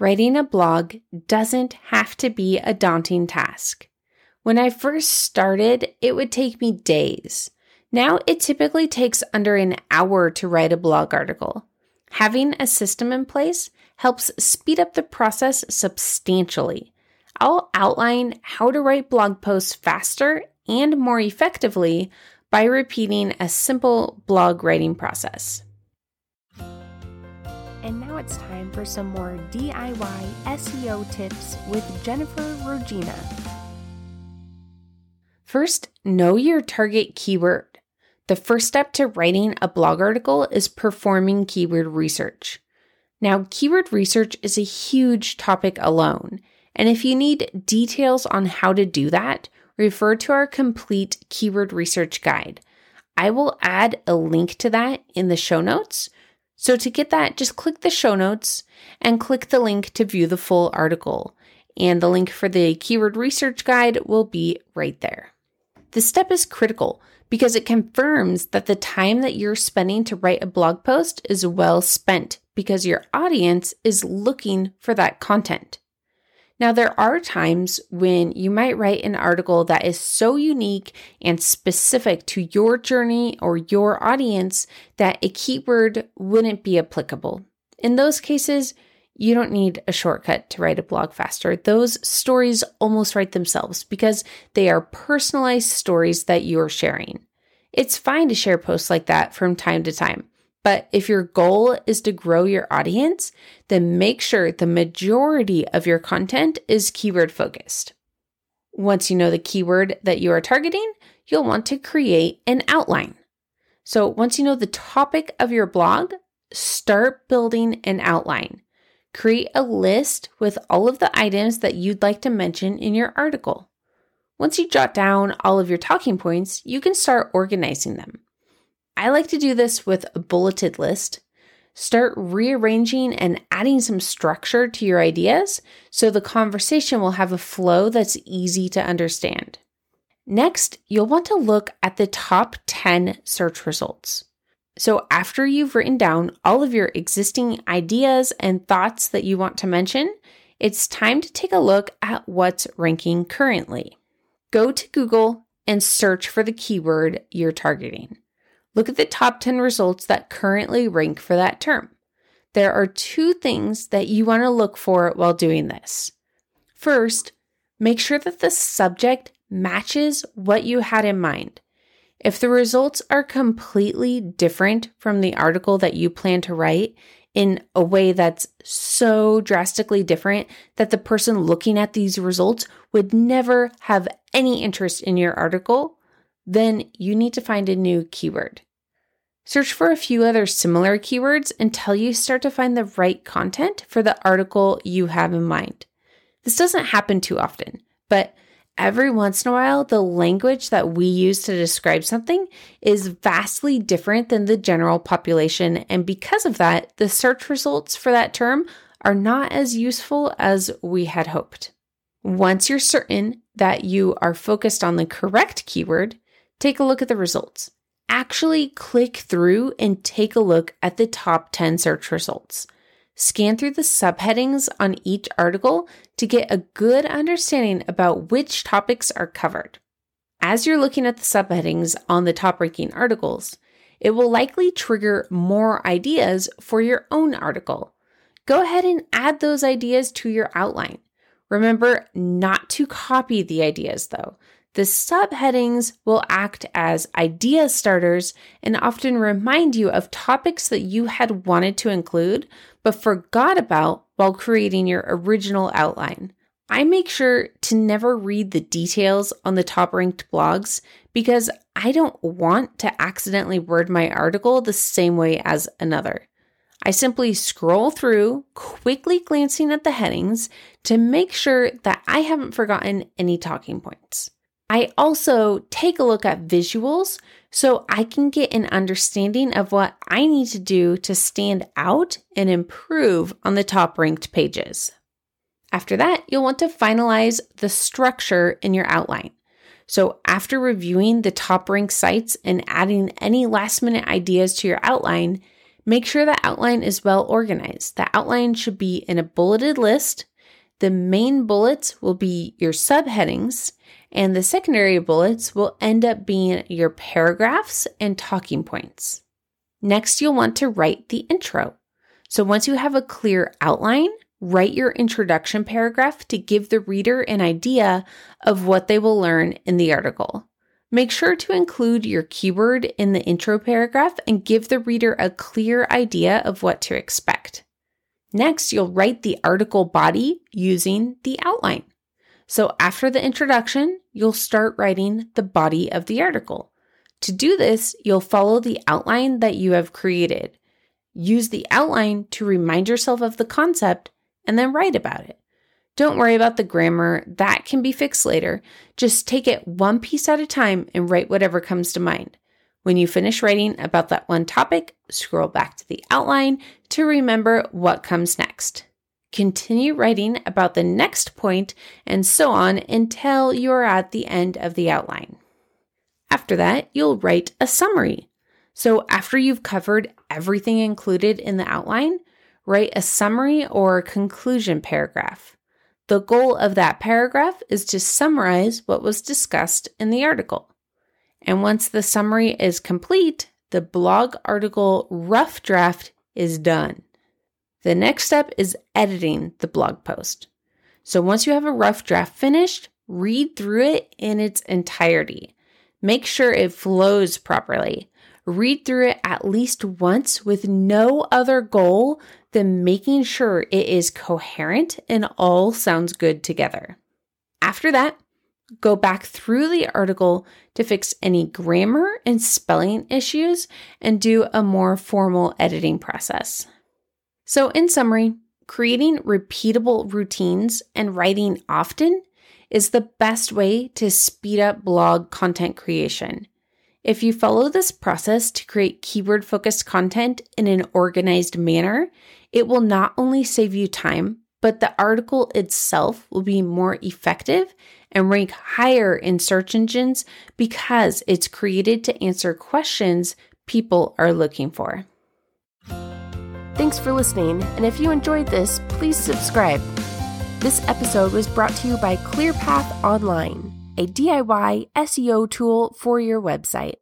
writing a blog doesn't have to be a daunting task. When I first started, it would take me days. Now it typically takes under an hour to write a blog article. Having a system in place helps speed up the process substantially. I'll outline how to write blog posts faster and more effectively by repeating a simple blog writing process. And now it's time for some more DIY SEO tips with Jennifer Regina. First, know your target keyword. The first step to writing a blog article is performing keyword research. Now, keyword research is a huge topic alone, and if you need details on how to do that, refer to our complete keyword research guide. I will add a link to that in the show notes so to get that, just click the show notes and click the link to view the full article. And the link for the keyword research guide will be right there. This step is critical because it confirms that the time that you're spending to write a blog post is well spent because your audience is looking for that content. Now, there are times when you might write an article that is so unique and specific to your journey or your audience that a keyword wouldn't be applicable. In those cases, you don't need a shortcut to write a blog faster. Those stories almost write themselves because they are personalized stories that you're sharing. It's fine to share posts like that from time to time. But if your goal is to grow your audience, then make sure the majority of your content is keyword focused. Once you know the keyword that you are targeting, you'll want to create an outline. So once you know the topic of your blog, start building an outline. Create a list with all of the items that you'd like to mention in your article. Once you jot down all of your talking points, you can start organizing them. I like to do this with a bulleted list. Start rearranging and adding some structure to your ideas so the conversation will have a flow that's easy to understand. Next, you'll want to look at the top 10 search results. So, after you've written down all of your existing ideas and thoughts that you want to mention, it's time to take a look at what's ranking currently. Go to Google and search for the keyword you're targeting. Look at the top 10 results that currently rank for that term. There are two things that you want to look for while doing this. First, make sure that the subject matches what you had in mind. If the results are completely different from the article that you plan to write in a way that's so drastically different that the person looking at these results would never have any interest in your article, then you need to find a new keyword. Search for a few other similar keywords until you start to find the right content for the article you have in mind. This doesn't happen too often, but every once in a while, the language that we use to describe something is vastly different than the general population. And because of that, the search results for that term are not as useful as we had hoped. Once you're certain that you are focused on the correct keyword, take a look at the results. Actually, click through and take a look at the top 10 search results. Scan through the subheadings on each article to get a good understanding about which topics are covered. As you're looking at the subheadings on the top ranking articles, it will likely trigger more ideas for your own article. Go ahead and add those ideas to your outline. Remember not to copy the ideas though. The subheadings will act as idea starters and often remind you of topics that you had wanted to include but forgot about while creating your original outline. I make sure to never read the details on the top ranked blogs because I don't want to accidentally word my article the same way as another. I simply scroll through, quickly glancing at the headings to make sure that I haven't forgotten any talking points. I also take a look at visuals so I can get an understanding of what I need to do to stand out and improve on the top ranked pages. After that, you'll want to finalize the structure in your outline. So, after reviewing the top ranked sites and adding any last minute ideas to your outline, Make sure the outline is well organized. The outline should be in a bulleted list. The main bullets will be your subheadings, and the secondary bullets will end up being your paragraphs and talking points. Next, you'll want to write the intro. So once you have a clear outline, write your introduction paragraph to give the reader an idea of what they will learn in the article. Make sure to include your keyword in the intro paragraph and give the reader a clear idea of what to expect. Next, you'll write the article body using the outline. So after the introduction, you'll start writing the body of the article. To do this, you'll follow the outline that you have created. Use the outline to remind yourself of the concept and then write about it. Don't worry about the grammar, that can be fixed later. Just take it one piece at a time and write whatever comes to mind. When you finish writing about that one topic, scroll back to the outline to remember what comes next. Continue writing about the next point and so on until you're at the end of the outline. After that, you'll write a summary. So, after you've covered everything included in the outline, write a summary or conclusion paragraph. The goal of that paragraph is to summarize what was discussed in the article. And once the summary is complete, the blog article rough draft is done. The next step is editing the blog post. So once you have a rough draft finished, read through it in its entirety. Make sure it flows properly. Read through it at least once with no other goal than making sure it is coherent and all sounds good together. After that, go back through the article to fix any grammar and spelling issues and do a more formal editing process. So, in summary, creating repeatable routines and writing often is the best way to speed up blog content creation. If you follow this process to create keyword focused content in an organized manner, it will not only save you time, but the article itself will be more effective and rank higher in search engines because it's created to answer questions people are looking for. Thanks for listening, and if you enjoyed this, please subscribe. This episode was brought to you by ClearPath Online, a DIY SEO tool for your website.